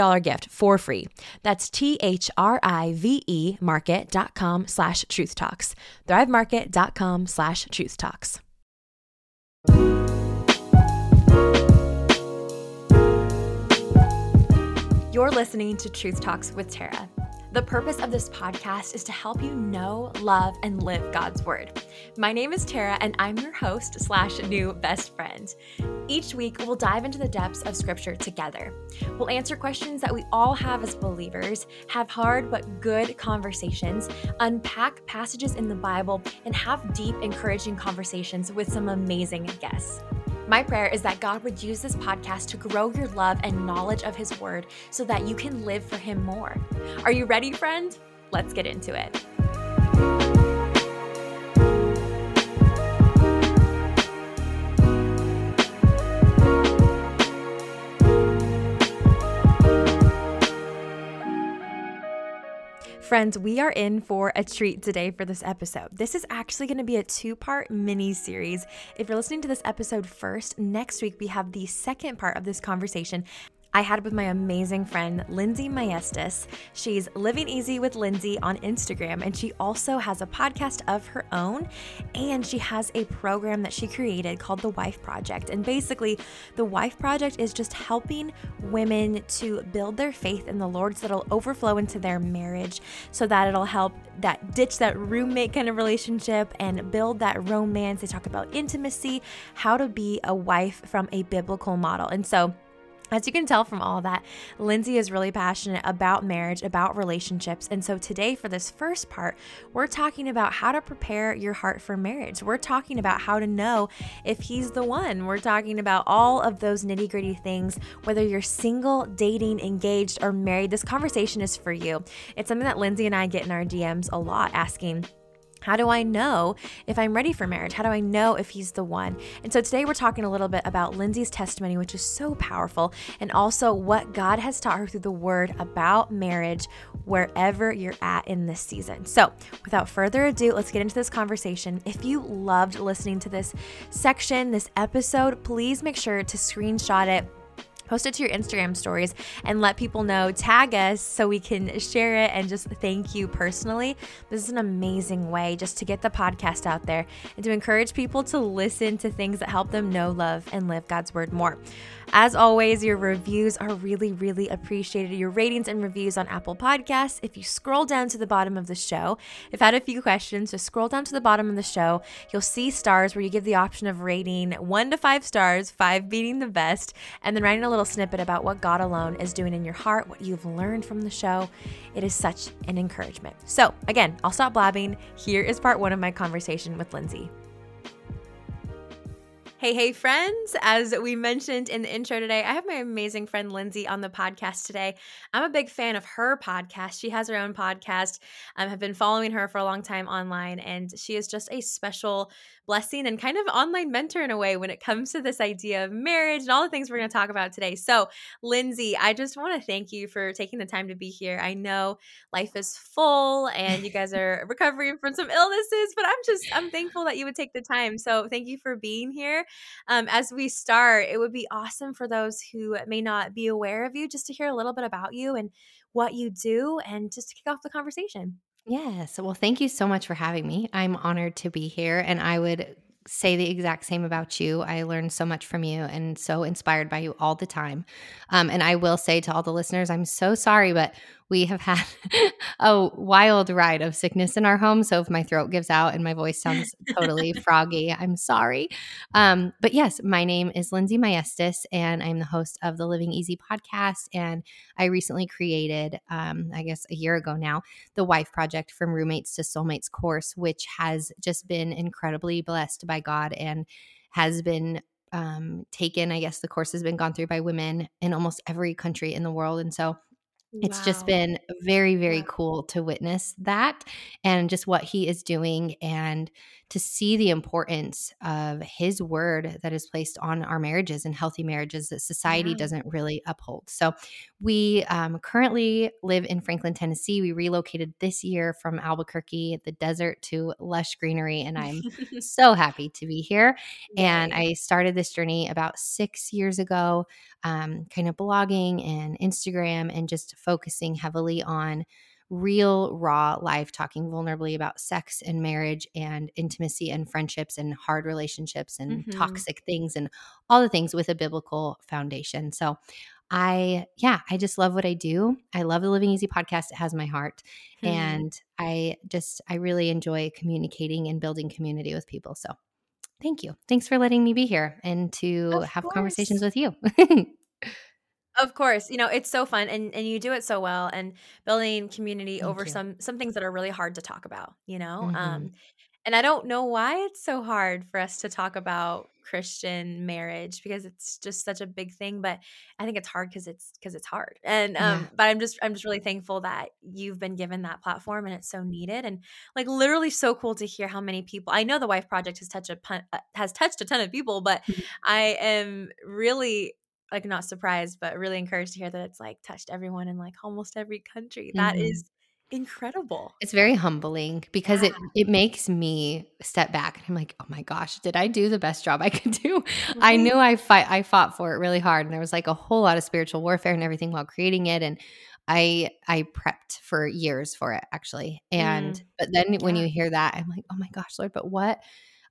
$50 gift for free. That's T-H-R-I-V-E market.com slash truth talks. Thrivemarket.com slash truth talks. You're listening to Truth Talks with Tara. The purpose of this podcast is to help you know, love, and live God's Word. My name is Tara, and I'm your host slash new best friend. Each week, we'll dive into the depths of Scripture together. We'll answer questions that we all have as believers, have hard but good conversations, unpack passages in the Bible, and have deep, encouraging conversations with some amazing guests. My prayer is that God would use this podcast to grow your love and knowledge of His Word so that you can live for Him more. Are you ready, friend? Let's get into it. Friends, we are in for a treat today for this episode. This is actually going to be a two part mini series. If you're listening to this episode first, next week we have the second part of this conversation I had with my amazing friend, Lindsay Maestas. She's Living Easy with Lindsay on Instagram, and she also has a podcast of her own. And she has a program that she created called The Wife Project. And basically, The Wife Project is just helping women to build their faith in the Lord so that'll overflow into their marriage, so that it'll help that ditch that roommate kind of relationship and build that romance. They talk about intimacy, how to be a wife from a biblical model. And so, as you can tell from all that, Lindsay is really passionate about marriage, about relationships. And so today, for this first part, we're talking about how to prepare your heart for marriage. We're talking about how to know if he's the one. We're talking about all of those nitty gritty things, whether you're single, dating, engaged, or married. This conversation is for you. It's something that Lindsay and I get in our DMs a lot asking how do I know if I'm ready for marriage? How do I know if he's the one? And so today we're talking a little bit about Lindsay's testimony, which is so powerful, and also what God has taught her through the word about marriage wherever you're at in this season. So without further ado, let's get into this conversation. If you loved listening to this section, this episode, please make sure to screenshot it post it to your Instagram stories and let people know, tag us so we can share it and just thank you personally. This is an amazing way just to get the podcast out there and to encourage people to listen to things that help them know, love, and live God's word more. As always, your reviews are really, really appreciated. Your ratings and reviews on Apple Podcasts. If you scroll down to the bottom of the show, if I've had a few questions. So scroll down to the bottom of the show. You'll see stars where you give the option of rating one to five stars, five being the best, and then writing a little snippet about what God alone is doing in your heart, what you've learned from the show. It is such an encouragement. So, again, I'll stop blabbing. Here is part one of my conversation with Lindsay. Hey, hey, friends. As we mentioned in the intro today, I have my amazing friend Lindsay on the podcast today. I'm a big fan of her podcast. She has her own podcast. I um, have been following her for a long time online, and she is just a special blessing and kind of online mentor in a way when it comes to this idea of marriage and all the things we're going to talk about today. So, Lindsay, I just want to thank you for taking the time to be here. I know life is full and you guys are recovering from some illnesses, but I'm just, I'm thankful that you would take the time. So, thank you for being here. Um, as we start, it would be awesome for those who may not be aware of you just to hear a little bit about you and what you do and just to kick off the conversation. Yes. Well, thank you so much for having me. I'm honored to be here. And I would say the exact same about you. I learned so much from you and so inspired by you all the time. Um, and I will say to all the listeners, I'm so sorry, but we have had a wild ride of sickness in our home. So if my throat gives out and my voice sounds totally froggy, I'm sorry. Um, but yes, my name is Lindsay Maestas, and I'm the host of the Living Easy podcast. And I recently created, um, I guess a year ago now, the Wife Project from Roommates to Soulmates course, which has just been incredibly blessed by God and has been um, taken. I guess the course has been gone through by women in almost every country in the world. And so it's wow. just been very, very cool to witness that and just what he is doing and to see the importance of his word that is placed on our marriages and healthy marriages that society yeah. doesn't really uphold. So, we um, currently live in Franklin, Tennessee. We relocated this year from Albuquerque, the desert, to lush greenery, and I'm so happy to be here. And I started this journey about six years ago, um, kind of blogging and Instagram and just focusing heavily on real, raw life, talking vulnerably about sex and marriage and intimacy and friendships and hard relationships and mm-hmm. toxic things and all the things with a biblical foundation. So, I, yeah, I just love what I do. I love the Living Easy podcast. It has my heart. Mm-hmm. And I just, I really enjoy communicating and building community with people. So, thank you. Thanks for letting me be here and to of have course. conversations with you. Of course, you know, it's so fun and and you do it so well and building community Thank over you. some some things that are really hard to talk about, you know? Mm-hmm. Um and I don't know why it's so hard for us to talk about Christian marriage because it's just such a big thing, but I think it's hard cuz it's cuz it's hard. And um yeah. but I'm just I'm just really thankful that you've been given that platform and it's so needed and like literally so cool to hear how many people. I know the Wife Project has touched a pun, uh, has touched a ton of people, but mm-hmm. I am really like not surprised, but really encouraged to hear that it's like touched everyone in like almost every country. That mm-hmm. is incredible. It's very humbling because yeah. it it makes me step back and I'm like, oh my gosh, did I do the best job I could do? Mm-hmm. I knew I fight I fought for it really hard and there was like a whole lot of spiritual warfare and everything while creating it and I I prepped for years for it actually. And mm. but then when you hear that, I'm like, oh my gosh, Lord, but what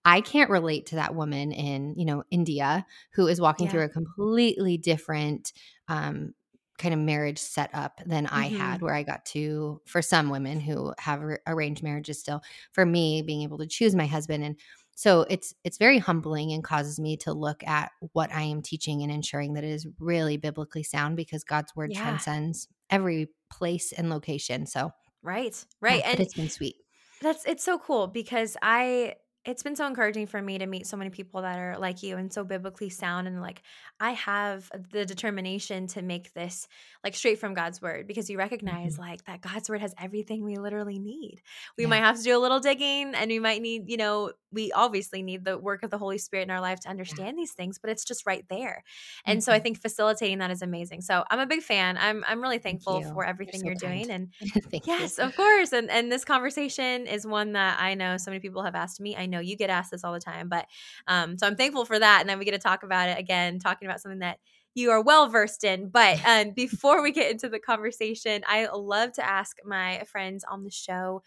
I can't relate to that woman in, you know, India who is walking yeah. through a completely different um, kind of marriage setup than mm-hmm. I had, where I got to, for some women who have arranged marriages still, for me being able to choose my husband. And so it's it's very humbling and causes me to look at what I am teaching and ensuring that it is really biblically sound because God's word yeah. transcends every place and location. So right, right, yeah, and it's been sweet. That's it's so cool because I it's been so encouraging for me to meet so many people that are like you and so biblically sound and like I have the determination to make this like straight from God's word because you recognize mm-hmm. like that God's word has everything we literally need. We yeah. might have to do a little digging and we might need, you know, we obviously need the work of the Holy Spirit in our life to understand yeah. these things, but it's just right there. And mm-hmm. so I mm-hmm. think facilitating that is amazing. So I'm a big fan. I'm I'm really thankful for everything you're, so you're doing and yes, you. of course. And and this conversation is one that I know so many people have asked me. I know you get asked this all the time, but um so I'm thankful for that and then we get to talk about it again talking about something that you are well versed in. But um, before we get into the conversation, I love to ask my friends on the show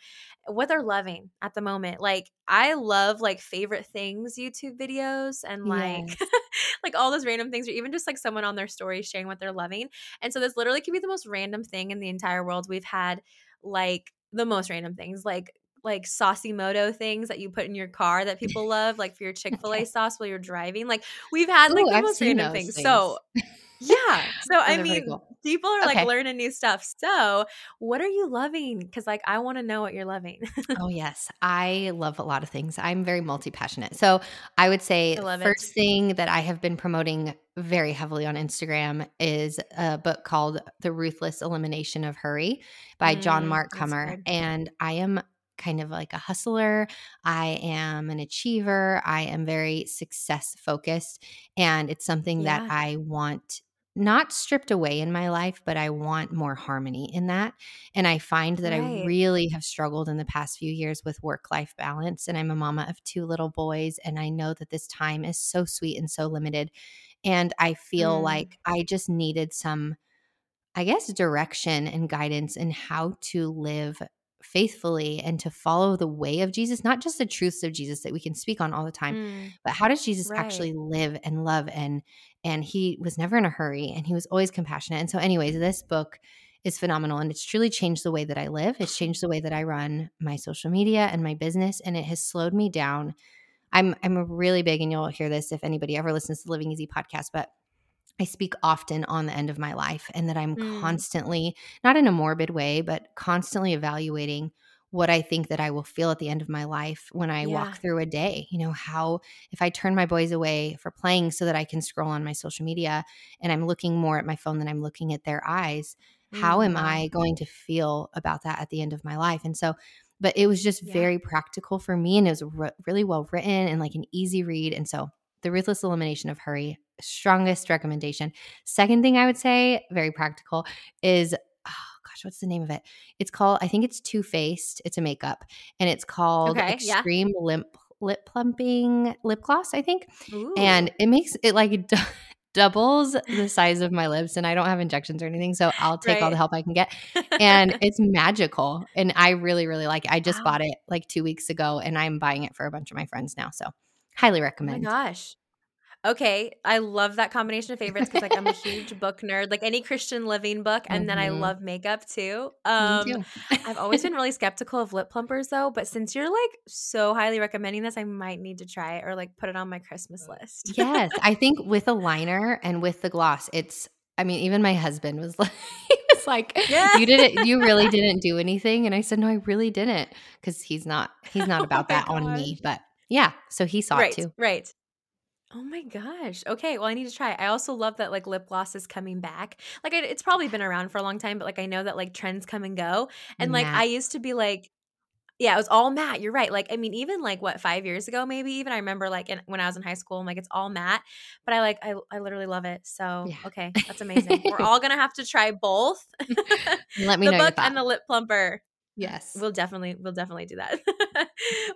what they're loving at the moment. Like I love like favorite things YouTube videos and like yes. like all those random things or even just like someone on their story sharing what they're loving. And so this literally could be the most random thing in the entire world. We've had like the most random things like like Saucemoto things that you put in your car that people love, like for your Chick fil A sauce while you're driving. Like we've had like Ooh, the I've most random things. things. So yeah. So I mean, cool. people are like learning new stuff. So, what are you loving? Because like I want to know what you're loving. oh yes, I love a lot of things. I'm very multi passionate. So I would say I first it. thing that I have been promoting very heavily on Instagram is a book called The Ruthless Elimination of Hurry by mm, John Mark Comer, and I am kind of like a hustler. I am an achiever. I am very success focused. And it's something yeah. that I want not stripped away in my life, but I want more harmony in that. And I find that right. I really have struggled in the past few years with work life balance. And I'm a mama of two little boys. And I know that this time is so sweet and so limited. And I feel mm. like I just needed some, I guess, direction and guidance in how to live faithfully and to follow the way of Jesus, not just the truths of Jesus that we can speak on all the time, mm. but how does Jesus right. actually live and love and and he was never in a hurry and he was always compassionate. And so anyways, this book is phenomenal and it's truly changed the way that I live. It's changed the way that I run my social media and my business and it has slowed me down. I'm I'm really big and you'll hear this if anybody ever listens to the Living Easy podcast, but I speak often on the end of my life and that I'm mm. constantly, not in a morbid way, but constantly evaluating what I think that I will feel at the end of my life when I yeah. walk through a day. You know, how if I turn my boys away for playing so that I can scroll on my social media and I'm looking more at my phone than I'm looking at their eyes, mm. how am mm-hmm. I going to feel about that at the end of my life? And so, but it was just yeah. very practical for me and it was re- really well written and like an easy read. And so, the ruthless elimination of hurry strongest recommendation. Second thing I would say, very practical, is oh gosh, what's the name of it? It's called, I think it's Too Faced. It's a makeup, and it's called okay, Extreme yeah. Lip Lip Plumping Lip Gloss, I think. Ooh. And it makes it like doubles the size of my lips and I don't have injections or anything so I'll take right. all the help I can get and it's magical and I really really like it. I just wow. bought it like 2 weeks ago and I'm buying it for a bunch of my friends now so highly recommend. Oh my gosh. Okay, I love that combination of favorites because like I'm a huge book nerd, like any Christian living book, and mm-hmm. then I mm-hmm. love makeup too. Um, too. I've always been really skeptical of lip plumpers though, but since you're like so highly recommending this, I might need to try it or like put it on my Christmas list. yes, I think with a liner and with the gloss, it's. I mean, even my husband was like, he was like, yeah. "You didn't, you really didn't do anything," and I said, "No, I really didn't," because he's not, he's not about oh that gosh. on me, but yeah, so he saw right, it too. Right. Oh my gosh. Okay. Well, I need to try. I also love that like lip gloss is coming back. Like it's probably been around for a long time, but like I know that like trends come and go. And like I used to be like, yeah, it was all matte. You're right. Like I mean, even like what five years ago, maybe even I remember like in, when I was in high school, I'm like it's all matte. But I like I I literally love it. So yeah. okay, that's amazing. We're all gonna have to try both. Let me the know book and the lip plumper. Yes. We'll definitely we'll definitely do that.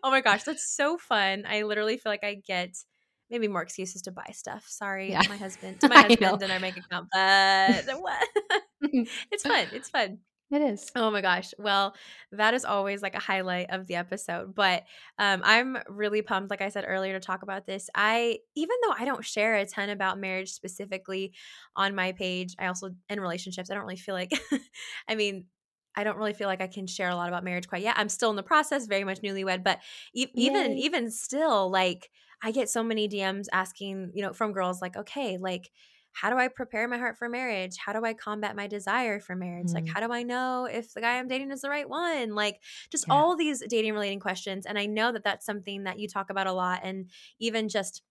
oh my gosh, that's so fun. I literally feel like I get maybe more excuses to buy stuff. Sorry, yeah. my husband, to my husband and our bank account, but what? it's fun. It's fun. It is. Oh my gosh. Well, that is always like a highlight of the episode. But um, I'm really pumped, like I said earlier, to talk about this. I, even though I don't share a ton about marriage specifically on my page, I also, in relationships, I don't really feel like, I mean, I don't really feel like I can share a lot about marriage quite yet. I'm still in the process, very much newlywed, but e- even even still, like I get so many DMs asking, you know, from girls like, okay, like, how do I prepare my heart for marriage? How do I combat my desire for marriage? Mm. Like, how do I know if the guy I'm dating is the right one? Like, just yeah. all these dating relating questions. And I know that that's something that you talk about a lot. And even just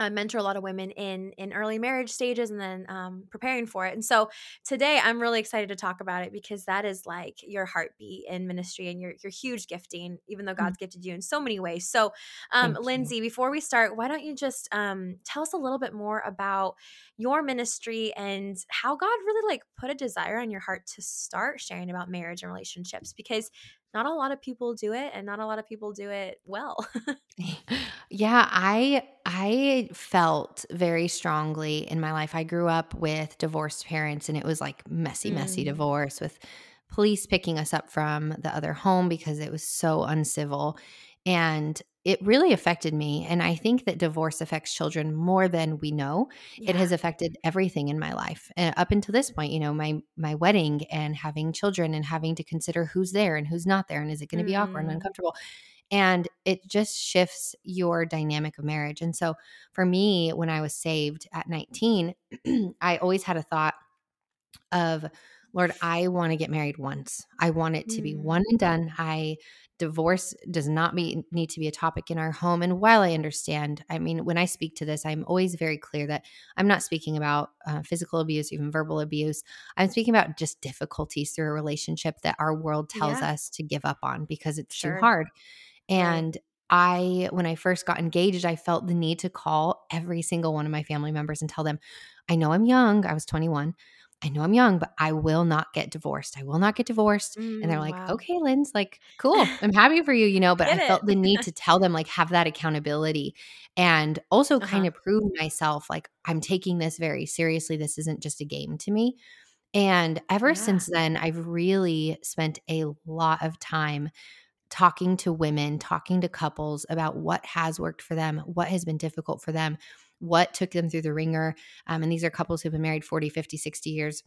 I mentor a lot of women in in early marriage stages and then um, preparing for it. And so today I'm really excited to talk about it because that is like your heartbeat in ministry and your your huge gifting, even though mm. God's mm-hmm. gifted you in so many ways. So, um, Lindsay, before we start, why don't you just um, tell us a little bit more about your ministry and how God really like put a desire on your heart to start sharing about marriage and relationships because not a lot of people do it and not a lot of people do it well. yeah, I I felt very strongly in my life. I grew up with divorced parents and it was like messy, messy mm. divorce with police picking us up from the other home because it was so uncivil. And it really affected me. And I think that divorce affects children more than we know. Yeah. It has affected everything in my life. And up until this point, you know, my my wedding and having children and having to consider who's there and who's not there and is it going to mm. be awkward and mm. uncomfortable. And it just shifts your dynamic of marriage. And so for me, when I was saved at 19, I always had a thought of Lord, I want to get married once. I want it to be mm. one and done. I divorce does not be, need to be a topic in our home. And while I understand, I mean, when I speak to this, I'm always very clear that I'm not speaking about uh, physical abuse, even verbal abuse. I'm speaking about just difficulties through a relationship that our world tells yeah. us to give up on because it's sure. too hard. And right. I, when I first got engaged, I felt the need to call every single one of my family members and tell them, I know I'm young. I was 21. I know I'm young, but I will not get divorced. I will not get divorced. Mm, and they're mm, like, wow. okay, Lynn's like, cool. I'm happy for you, you know, but I felt the need to tell them, like, have that accountability and also uh-huh. kind of prove myself, like, I'm taking this very seriously. This isn't just a game to me. And ever yeah. since then, I've really spent a lot of time talking to women, talking to couples about what has worked for them, what has been difficult for them what took them through the wringer. Um, and these are couples who've been married 40, 50, 60 years.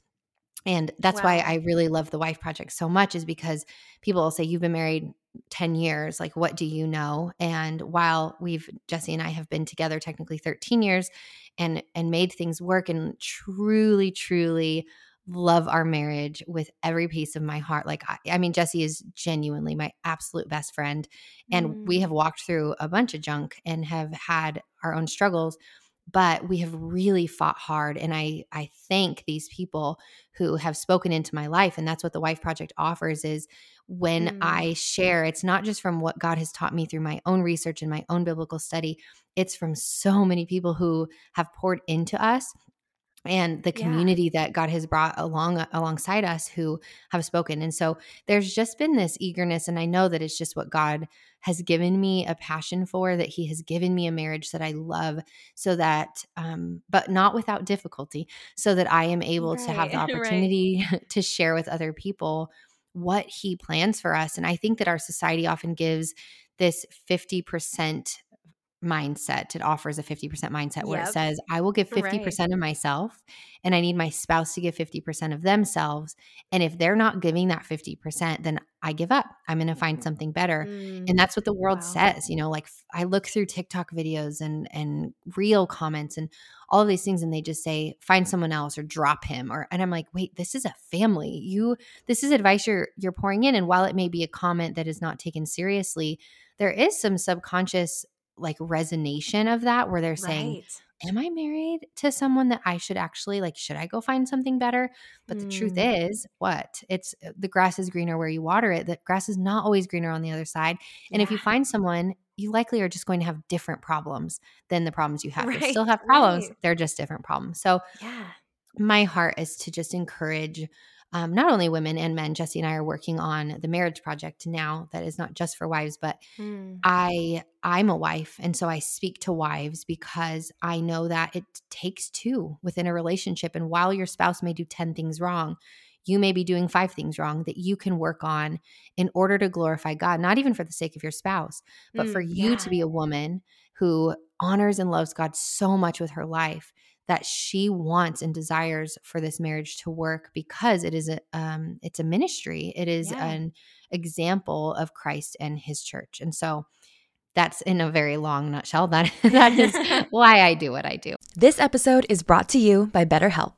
And that's wow. why I really love the Wife Project so much, is because people will say, You've been married 10 years. Like, what do you know? And while we've, Jesse and I have been together technically 13 years and, and made things work and truly, truly love our marriage with every piece of my heart. Like, I, I mean, Jesse is genuinely my absolute best friend. And mm. we have walked through a bunch of junk and have had our own struggles but we have really fought hard and i i thank these people who have spoken into my life and that's what the wife project offers is when mm. i share it's not just from what god has taught me through my own research and my own biblical study it's from so many people who have poured into us and the community yeah. that God has brought along alongside us who have spoken. And so there's just been this eagerness and I know that it's just what God has given me a passion for that he has given me a marriage that I love so that um but not without difficulty so that I am able right. to have the opportunity right. to share with other people what he plans for us. And I think that our society often gives this 50% mindset. It offers a 50% mindset where yep. it says, I will give 50% right. of myself and I need my spouse to give 50% of themselves. And if they're not giving that 50%, then I give up. I'm going to find something better. Mm. And that's what the world wow. says. You know, like I look through TikTok videos and and real comments and all of these things and they just say find someone else or drop him or and I'm like, "Wait, this is a family. You this is advice you're you're pouring in and while it may be a comment that is not taken seriously, there is some subconscious like resonation of that where they're saying right. am i married to someone that i should actually like should i go find something better but mm. the truth mm. is what it's uh, the grass is greener where you water it the grass is not always greener on the other side and yeah. if you find someone you likely are just going to have different problems than the problems you have right. you still have problems right. they're just different problems so yeah my heart is to just encourage um, not only women and men. Jesse and I are working on the marriage project now. That is not just for wives, but mm. I I'm a wife, and so I speak to wives because I know that it takes two within a relationship. And while your spouse may do ten things wrong, you may be doing five things wrong that you can work on in order to glorify God, not even for the sake of your spouse, but mm, for you yeah. to be a woman who honors and loves God so much with her life that she wants and desires for this marriage to work because it is a um, it's a ministry. It is yeah. an example of Christ and His church, and so that's in a very long nutshell. That that is why I do what I do. This episode is brought to you by BetterHelp.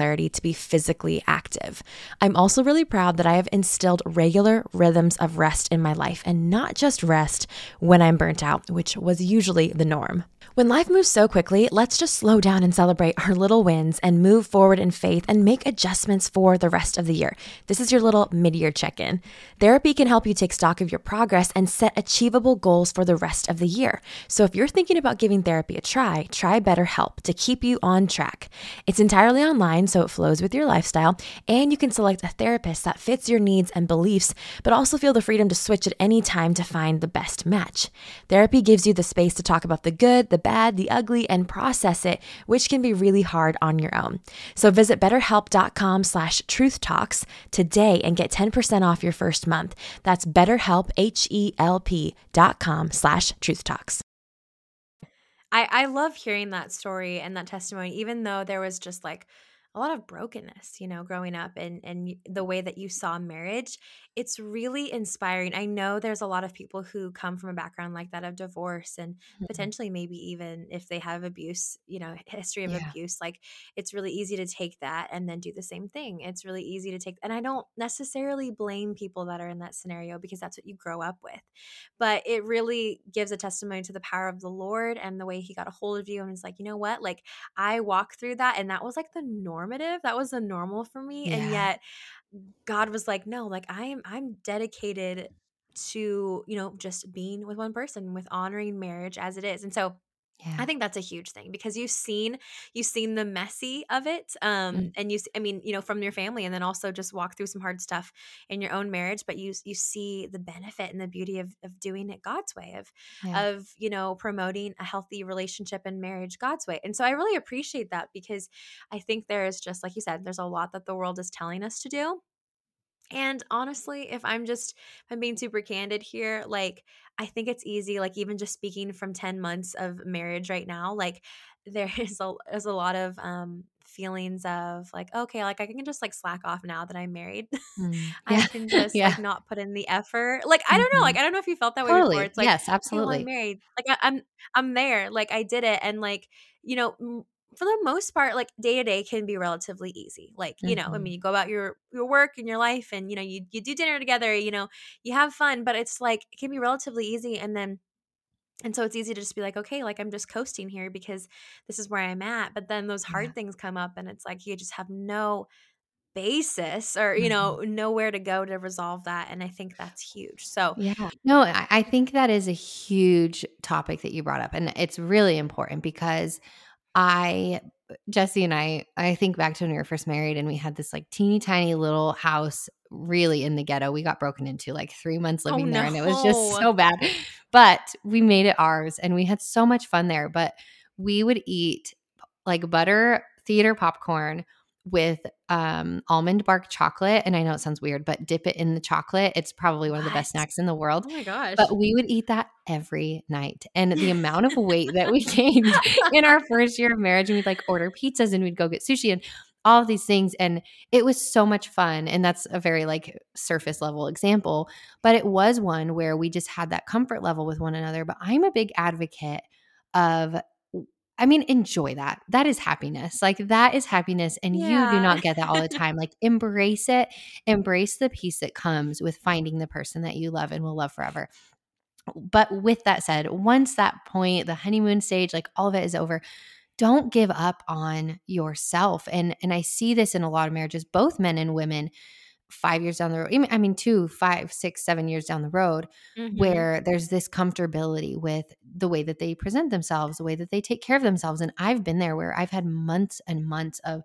clarity to be physically active. I'm also really proud that I have instilled regular rhythms of rest in my life and not just rest when I'm burnt out, which was usually the norm. When life moves so quickly, let's just slow down and celebrate our little wins and move forward in faith and make adjustments for the rest of the year. This is your little mid year check in. Therapy can help you take stock of your progress and set achievable goals for the rest of the year. So if you're thinking about giving therapy a try, try BetterHelp to keep you on track. It's entirely online, so it flows with your lifestyle, and you can select a therapist that fits your needs and beliefs, but also feel the freedom to switch at any time to find the best match. Therapy gives you the space to talk about the good, the bad, the ugly, and process it, which can be really hard on your own. So visit betterhelp.com slash truthtalks today and get 10% off your first month. That's betterhelp, H-E-L-P dot com slash truthtalks. I, I love hearing that story and that testimony, even though there was just like a lot of brokenness, you know, growing up and and the way that you saw marriage. It's really inspiring. I know there's a lot of people who come from a background like that of divorce and mm-hmm. potentially maybe even if they have abuse, you know, history of yeah. abuse, like it's really easy to take that and then do the same thing. It's really easy to take and I don't necessarily blame people that are in that scenario because that's what you grow up with. But it really gives a testimony to the power of the Lord and the way he got a hold of you and is like, "You know what? Like I walked through that and that was like the normative. That was the normal for me. Yeah. And yet God was like, no, like I am I'm dedicated to, you know, just being with one person, with honoring marriage as it is. And so yeah. I think that's a huge thing because you've seen you've seen the messy of it, um, mm. and you I mean you know from your family, and then also just walk through some hard stuff in your own marriage. But you you see the benefit and the beauty of of doing it God's way of yeah. of you know promoting a healthy relationship and marriage God's way. And so I really appreciate that because I think there's just like you said, there's a lot that the world is telling us to do, and honestly, if I'm just if I'm being super candid here, like I think it's easy, like even just speaking from 10 months of marriage right now, like there is a is a lot of um feelings of like, okay, like I can just like slack off now that I'm married. Mm, yeah. I can just yeah. like not put in the effort. Like I don't know, mm-hmm. like I don't know if you felt that way totally. before. It's like yes, absolutely. I'm married. Like I, I'm I'm there. Like I did it, and like you know for the most part like day to day can be relatively easy like you know mm-hmm. i mean you go about your your work and your life and you know you, you do dinner together you know you have fun but it's like it can be relatively easy and then and so it's easy to just be like okay like i'm just coasting here because this is where i'm at but then those hard yeah. things come up and it's like you just have no basis or you mm-hmm. know nowhere to go to resolve that and i think that's huge so yeah no i think that is a huge topic that you brought up and it's really important because I Jesse and I I think back to when we were first married and we had this like teeny tiny little house really in the ghetto. We got broken into like 3 months oh, living oh, there and it was just so bad. But we made it ours and we had so much fun there, but we would eat like butter theater popcorn with um, almond bark chocolate. And I know it sounds weird, but dip it in the chocolate. It's probably one of the best snacks in the world. Oh my gosh. But we would eat that every night. And the amount of weight that we gained in our first year of marriage, and we'd like order pizzas and we'd go get sushi and all of these things. And it was so much fun. And that's a very like surface level example. But it was one where we just had that comfort level with one another. But I'm a big advocate of I mean, enjoy that. That is happiness. Like that is happiness. And yeah. you do not get that all the time. like embrace it. Embrace the peace that comes with finding the person that you love and will love forever. But with that said, once that point, the honeymoon stage, like all of it is over, don't give up on yourself. And and I see this in a lot of marriages, both men and women five years down the road, I mean, two, five, six, seven years down the road, mm-hmm. where there's this comfortability with the way that they present themselves, the way that they take care of themselves. And I've been there where I've had months and months of,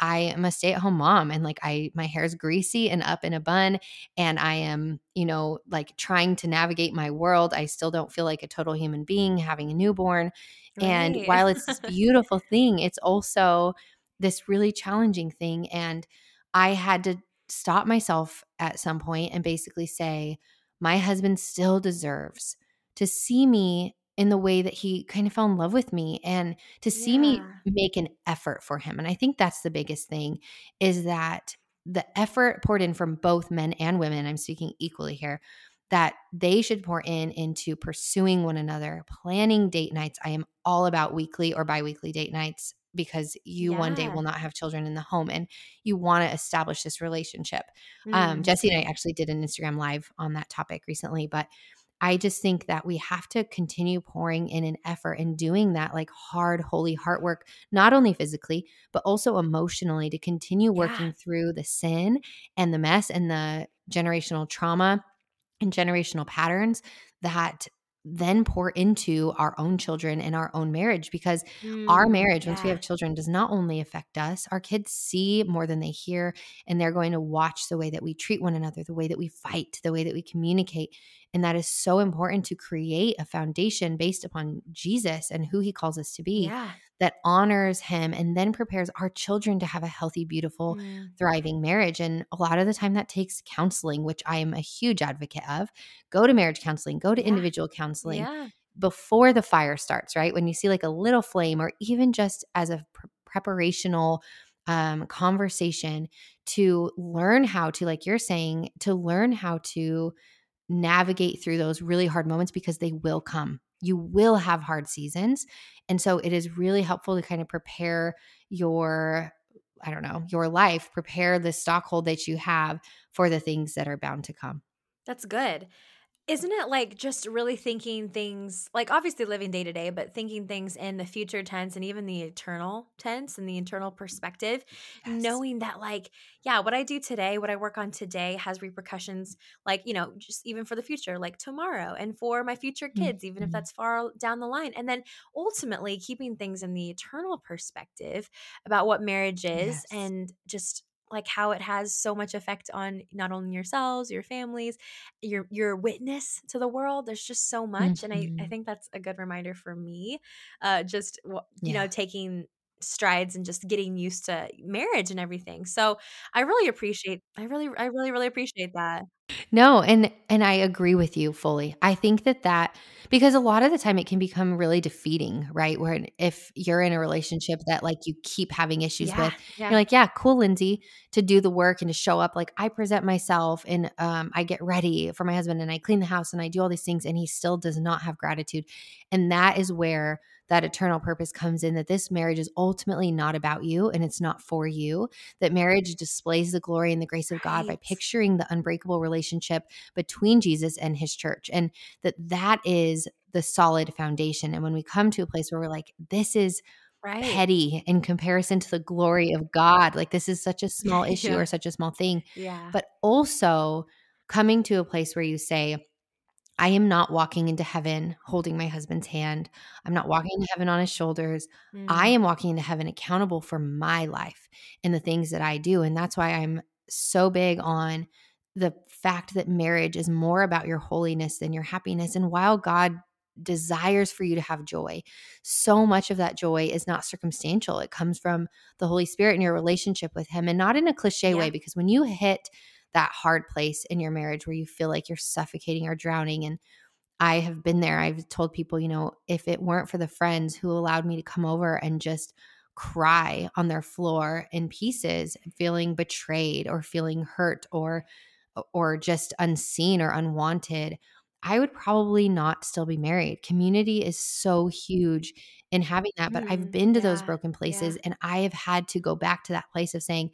I am a stay at home mom and like I, my hair is greasy and up in a bun. And I am, you know, like trying to navigate my world. I still don't feel like a total human being having a newborn. Right. And while it's this beautiful thing, it's also this really challenging thing. And I had to stop myself at some point and basically say, my husband still deserves to see me in the way that he kind of fell in love with me and to see yeah. me make an effort for him. And I think that's the biggest thing is that the effort poured in from both men and women, I'm speaking equally here, that they should pour in into pursuing one another, planning date nights. I am all about weekly or biweekly date nights because you yeah. one day will not have children in the home and you want to establish this relationship. Um, mm. Um, Jesse and I actually did an Instagram live on that topic recently, but I just think that we have to continue pouring in an effort and doing that like hard, holy heart work, not only physically, but also emotionally to continue working yeah. through the sin and the mess and the generational trauma and generational patterns that then pour into our own children and our own marriage because mm, our marriage, yeah. once we have children, does not only affect us, our kids see more than they hear, and they're going to watch the way that we treat one another, the way that we fight, the way that we communicate. And that is so important to create a foundation based upon Jesus and who he calls us to be yeah. That honors him and then prepares our children to have a healthy, beautiful, mm. thriving marriage. And a lot of the time that takes counseling, which I am a huge advocate of. Go to marriage counseling, go to yeah. individual counseling. Yeah. Before the fire starts, right? When you see like a little flame, or even just as a pre- preparational um, conversation to learn how to, like you're saying, to learn how to navigate through those really hard moments because they will come. You will have hard seasons. And so it is really helpful to kind of prepare your, I don't know, your life, prepare the stockhold that you have for the things that are bound to come. That's good isn't it like just really thinking things like obviously living day to day but thinking things in the future tense and even the eternal tense and the internal perspective yes. knowing that like yeah what i do today what i work on today has repercussions like you know just even for the future like tomorrow and for my future kids mm-hmm. even if mm-hmm. that's far down the line and then ultimately keeping things in the eternal perspective about what marriage is yes. and just like how it has so much effect on not only yourselves your families your your witness to the world there's just so much mm-hmm. and I, I mm-hmm. think that's a good reminder for me uh just you yeah. know taking strides and just getting used to marriage and everything so i really appreciate i really i really really appreciate that no, and and I agree with you fully. I think that that because a lot of the time it can become really defeating, right? Where if you're in a relationship that like you keep having issues yeah, with, yeah. you're like, yeah, cool, Lindsay, to do the work and to show up. Like I present myself and um, I get ready for my husband and I clean the house and I do all these things, and he still does not have gratitude, and that is where that eternal purpose comes in that this marriage is ultimately not about you and it's not for you. That marriage displays the glory and the grace of God by picturing the unbreakable relationship between Jesus and his church. And that that is the solid foundation. And when we come to a place where we're like, this is right. petty in comparison to the glory of God, like this is such a small issue yeah. or such a small thing. Yeah. But also coming to a place where you say, I am not walking into heaven holding my husband's hand. I'm not walking into heaven on his shoulders. Mm. I am walking into heaven accountable for my life and the things that I do. And that's why I'm so big on the fact that marriage is more about your holiness than your happiness. And while God desires for you to have joy, so much of that joy is not circumstantial. It comes from the Holy Spirit and your relationship with Him, and not in a cliche yeah. way, because when you hit that hard place in your marriage where you feel like you're suffocating or drowning. And I have been there. I've told people, you know, if it weren't for the friends who allowed me to come over and just cry on their floor in pieces, feeling betrayed or feeling hurt or or just unseen or unwanted, I would probably not still be married. Community is so huge in having that, but mm, I've been to yeah, those broken places yeah. and I have had to go back to that place of saying,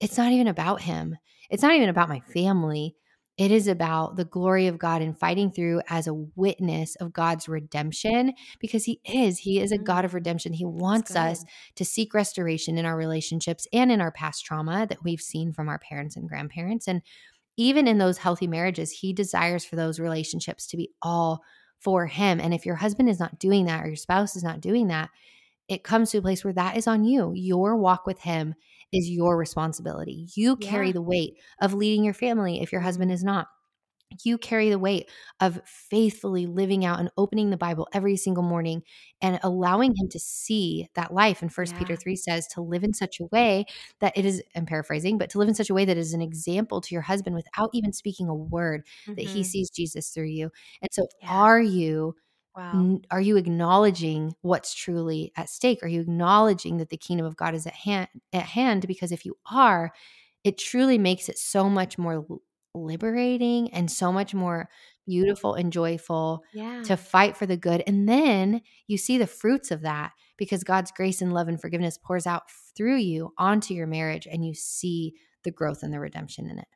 it's not even about him. It's not even about my family. It is about the glory of God and fighting through as a witness of God's redemption because He is. He is a God of mm-hmm. redemption. He wants us to seek restoration in our relationships and in our past trauma that we've seen from our parents and grandparents. And even in those healthy marriages, He desires for those relationships to be all for Him. And if your husband is not doing that or your spouse is not doing that, it comes to a place where that is on you. Your walk with Him is your responsibility. You carry yeah. the weight of leading your family if your husband is not. You carry the weight of faithfully living out and opening the Bible every single morning and allowing him to see that life. And First yeah. Peter 3 says to live in such a way that it is, I'm paraphrasing, but to live in such a way that is an example to your husband without even speaking a word mm-hmm. that he mm-hmm. sees Jesus through you. And so, yeah. are you Wow. Are you acknowledging what's truly at stake? Are you acknowledging that the kingdom of God is at hand at hand because if you are, it truly makes it so much more liberating and so much more beautiful and joyful Yeah. to fight for the good. And then you see the fruits of that because God's grace and love and forgiveness pours out through you onto your marriage and you see the growth and the redemption in it.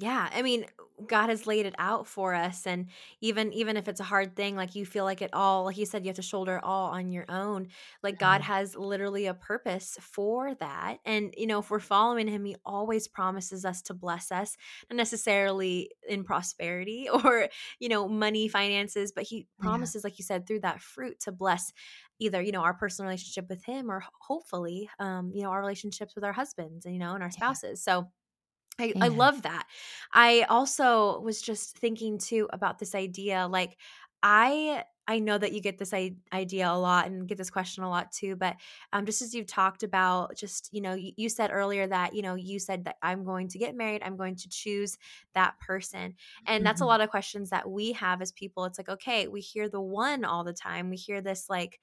Yeah, I mean, God has laid it out for us and even even if it's a hard thing like you feel like it all like you said you have to shoulder it all on your own. Like God has literally a purpose for that. And you know, if we're following him, he always promises us to bless us, not necessarily in prosperity or, you know, money, finances, but he Yeah. promises like you said through that fruit to bless either, you know, our personal relationship with him or hopefully um, you know, our relationships with our husbands and you know, and our Yeah. spouses. So I, I love that. I also was just thinking too about this idea. Like, I I know that you get this idea a lot and get this question a lot too. But um, just as you've talked about, just you know, you, you said earlier that you know you said that I'm going to get married. I'm going to choose that person, and that's a Mhm. lot of questions that we have as people. It's like, okay, we hear the one all the time. We hear this like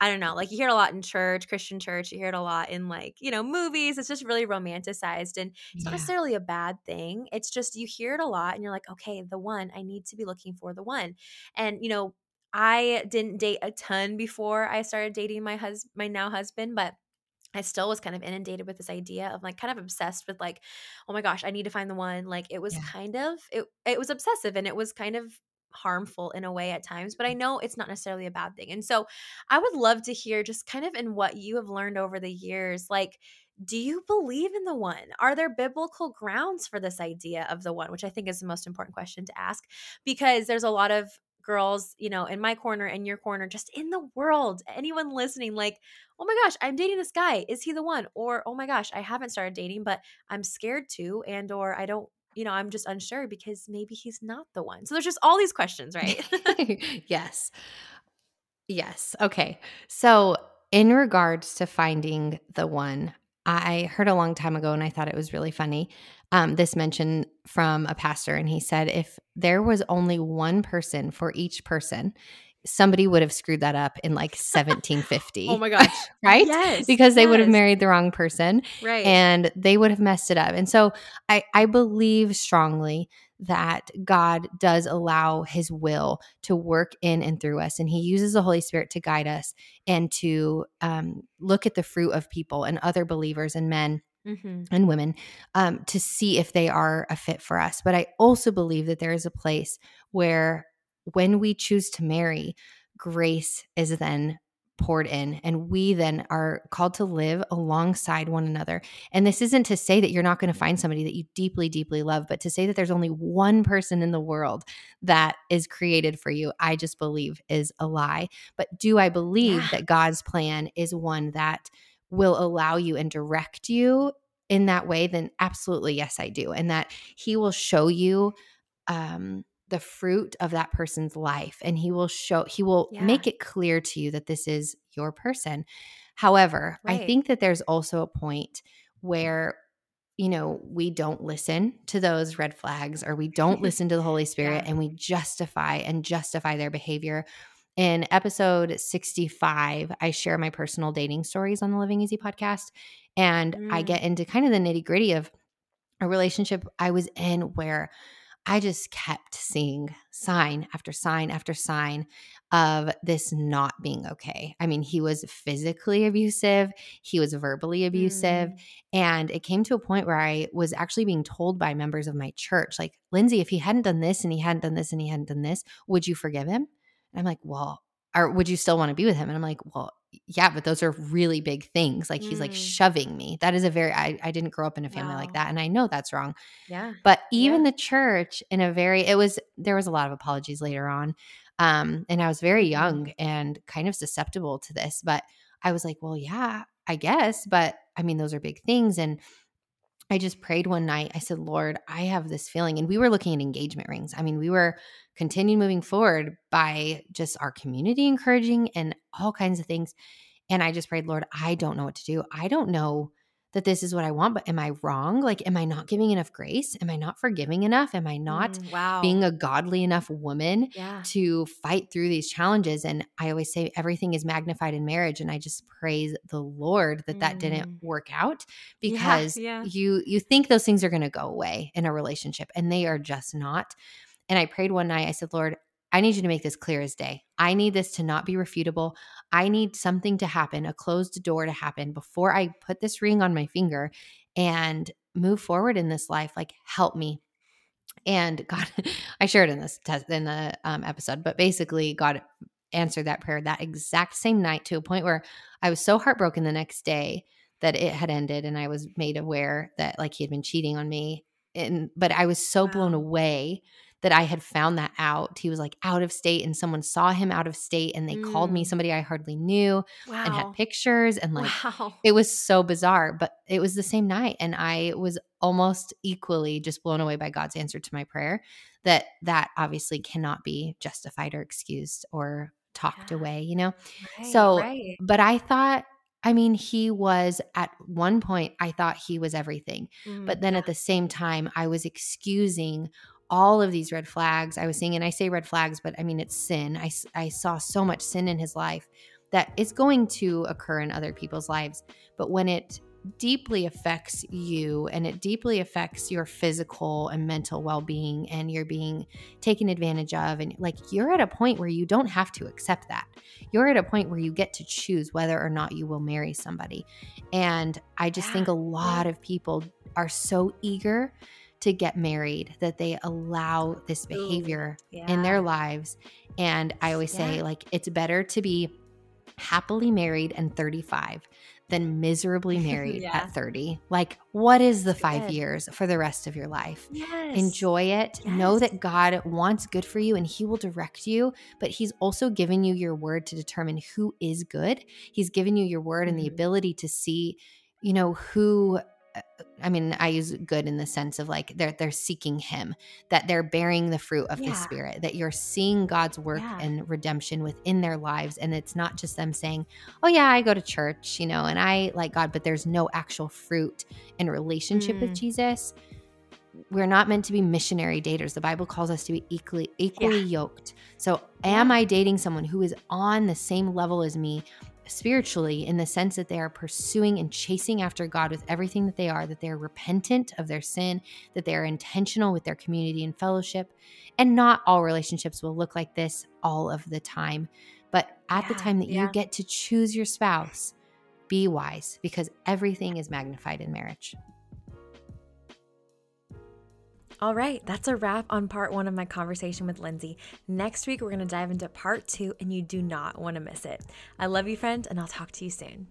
I don't know, like you hear it a lot in church, Christian church, you hear it a lot in like, you know, movies. It's just really romanticized and it's not Yeah. necessarily a bad thing. It's just you hear it a lot and you're like, okay, the one, I need to be looking for the one. And, you know, I didn't date a ton before I started dating my husband, my now husband, but I still was kind of inundated with this idea of like kind of obsessed with like, oh my gosh, I need to find the one. Like it was Yeah. kind of it it was obsessive and it was kind of harmful in a way at times, but I know it's not necessarily a bad thing. And so I would love to hear just kind of in what you have learned over the years, like do you believe in the one? Are there biblical grounds for this idea of the one, which I think is the most important question to ask because there's a lot of girls, you know, in my corner and your corner, just in the world, anyone listening, like, oh my gosh, I'm dating this guy. Is he the one? Or, oh my gosh, I haven't started dating, but I'm scared to, and or I don't, you know, I'm just unsure because maybe he's not the one. So there's just all these questions, right? yes. Yes. Okay. So, in regards to finding the one, I heard a long time ago and I thought it was really funny. Um, this mention from a pastor, and he said if there was only one person for each person, somebody would have screwed that up in like 1750. oh my gosh. right? Yes. Because they would have married the wrong person Right. and they would have messed it up. And so I, I believe strongly that God does allow his will to work in and through us. And he uses the Holy Spirit to guide us and to um, look at the fruit of people and other believers and men hmm and women um, to see if they are a fit for us. But I also believe that there is a place where when we choose to marry, grace is then poured in and we then are called to live alongside one another. And this isn't to say that you're not going to find somebody that you deeply deeply love, but to say that there's only one person in the world that is created for you, I just believe is a lie. But do I believe Yeah. that God's plan is one that will allow you and direct you in that way, then absolutely yes, I do. And that he will show you um the fruit of that person's life and he will show he will Yeah. make it clear to you that this is your person. However, I think that there's also a point where you know, we don't listen to those red flags or we don't listen to the Holy Spirit Yeah. and we justify and justify their behavior. In episode 65, I share my personal dating stories on the Living Easy podcast. And I Mm. get into kind of the nitty gritty of a relationship I was in where I just kept seeing sign after sign after sign of this not being okay. I mean, he was physically abusive, he was verbally abusive, Mm. and it came to a point where I was actually being told by members of my church, like, Lindsay, if he hadn't done this and he hadn't done this and he hadn't done this, would you forgive him? And I'm like, well, or would you still want to be with him? And I'm like, well, yeah, but those are really big things. Like he's like Mm. shoving me. That is a very I, I didn't grow up in a family like that. And I know that's wrong. Yeah. But even Yeah. the church in a very it was there was a lot of apologies later on. Um, and I was very Mhm. young and kind of susceptible to this. But I was like, well, yeah, I guess. But I mean, those are big things. And I just prayed one night. I said, Lord, I have this feeling. And we were looking at engagement rings. I mean, we were continuing moving forward by just our community encouraging and all kinds of things. And I just prayed, Lord, I don't know what to do. I don't know that this is what I want, but am I wrong? Like, am I not giving enough grace? Am I not forgiving enough? Am I not Mm, wow. being a godly enough woman yeah. to fight through these challenges? And I always say everything is magnified in marriage. And I just praise the Lord that that didn't Mm. work out Yeah, because yeah. you you think those things are going to go away in a relationship and they are just not And I prayed one night, I said, Lord, I need you to make this clear as day. I need this to not be refutable. I need something to happen, a closed door to happen before I put this ring on my finger and move forward in this life. Like, help me. And God, I shared in this test in the um, episode, but basically, God answered that prayer that exact same night to a point where I was so heartbroken the next day that it had ended and I was made aware that like he had been cheating on me. And but I was so blown away that I had found that out. He was like out of state and someone saw him out of state and they mm. called me mm. somebody I hardly knew wow. and had pictures and like wow. it was so bizarre, but it was the same night and I was almost equally just blown away by God's answer to my prayer that that obviously cannot be justified or excused or talked yeah. away, you know? Right, so, right. but I thought, I mean, he was at one point, I thought he was everything. Mm, but then yeah. at the same time, I was excusing all of these red flags I was seeing. And I say red flags, but I mean, it's sin. I, I saw so much sin in his life that it's going to occur in other people's lives. But when it deeply affects you and it deeply affects your physical and mental well-being and you're being taken advantage of and like you're at a point where you don't have to accept that you're at a point where you get to choose whether or not you will marry somebody and i just yeah. think a lot of people are so eager to get married that they allow this behavior Ooh, yeah. in their lives and i always yeah. say like it's better to be happily married and 35 than miserably married yeah. at 30. Like, what is the five good. years for the rest of your life? Yes. Enjoy it. Yes. Know that God wants good for you and He will direct you, but He's also given you your word to determine who is good. He's given you your word mm-hmm. and the mm-hmm. ability to see, you know, who I mean, I use good in the sense of like they're they're seeking him, that they're bearing the fruit of yeah. the spirit, that you're seeing God's work yeah. and redemption within their lives. And it's not just them saying, Oh yeah, I go to church, you know, and I like God, but there's no actual fruit in relationship mm. with Jesus. We're not meant to be missionary daters. The Bible calls us to be equally equally yeah. yoked. So am I dating someone who is on the same level as me spiritually in the sense that they are pursuing and chasing after God with everything that they are, that they are repentant of their sin, that they are intentional with their community and fellowship. And not all relationships will look like this all of the time. But at yeah, the time that yeah. you get to choose your spouse, be wise because everything is magnified in marriage. All right, that's a wrap on part one of my conversation with Lindsay. Next week, we're going to dive into part two, and you do not want to miss it. I love you, friend, and I'll talk to you soon.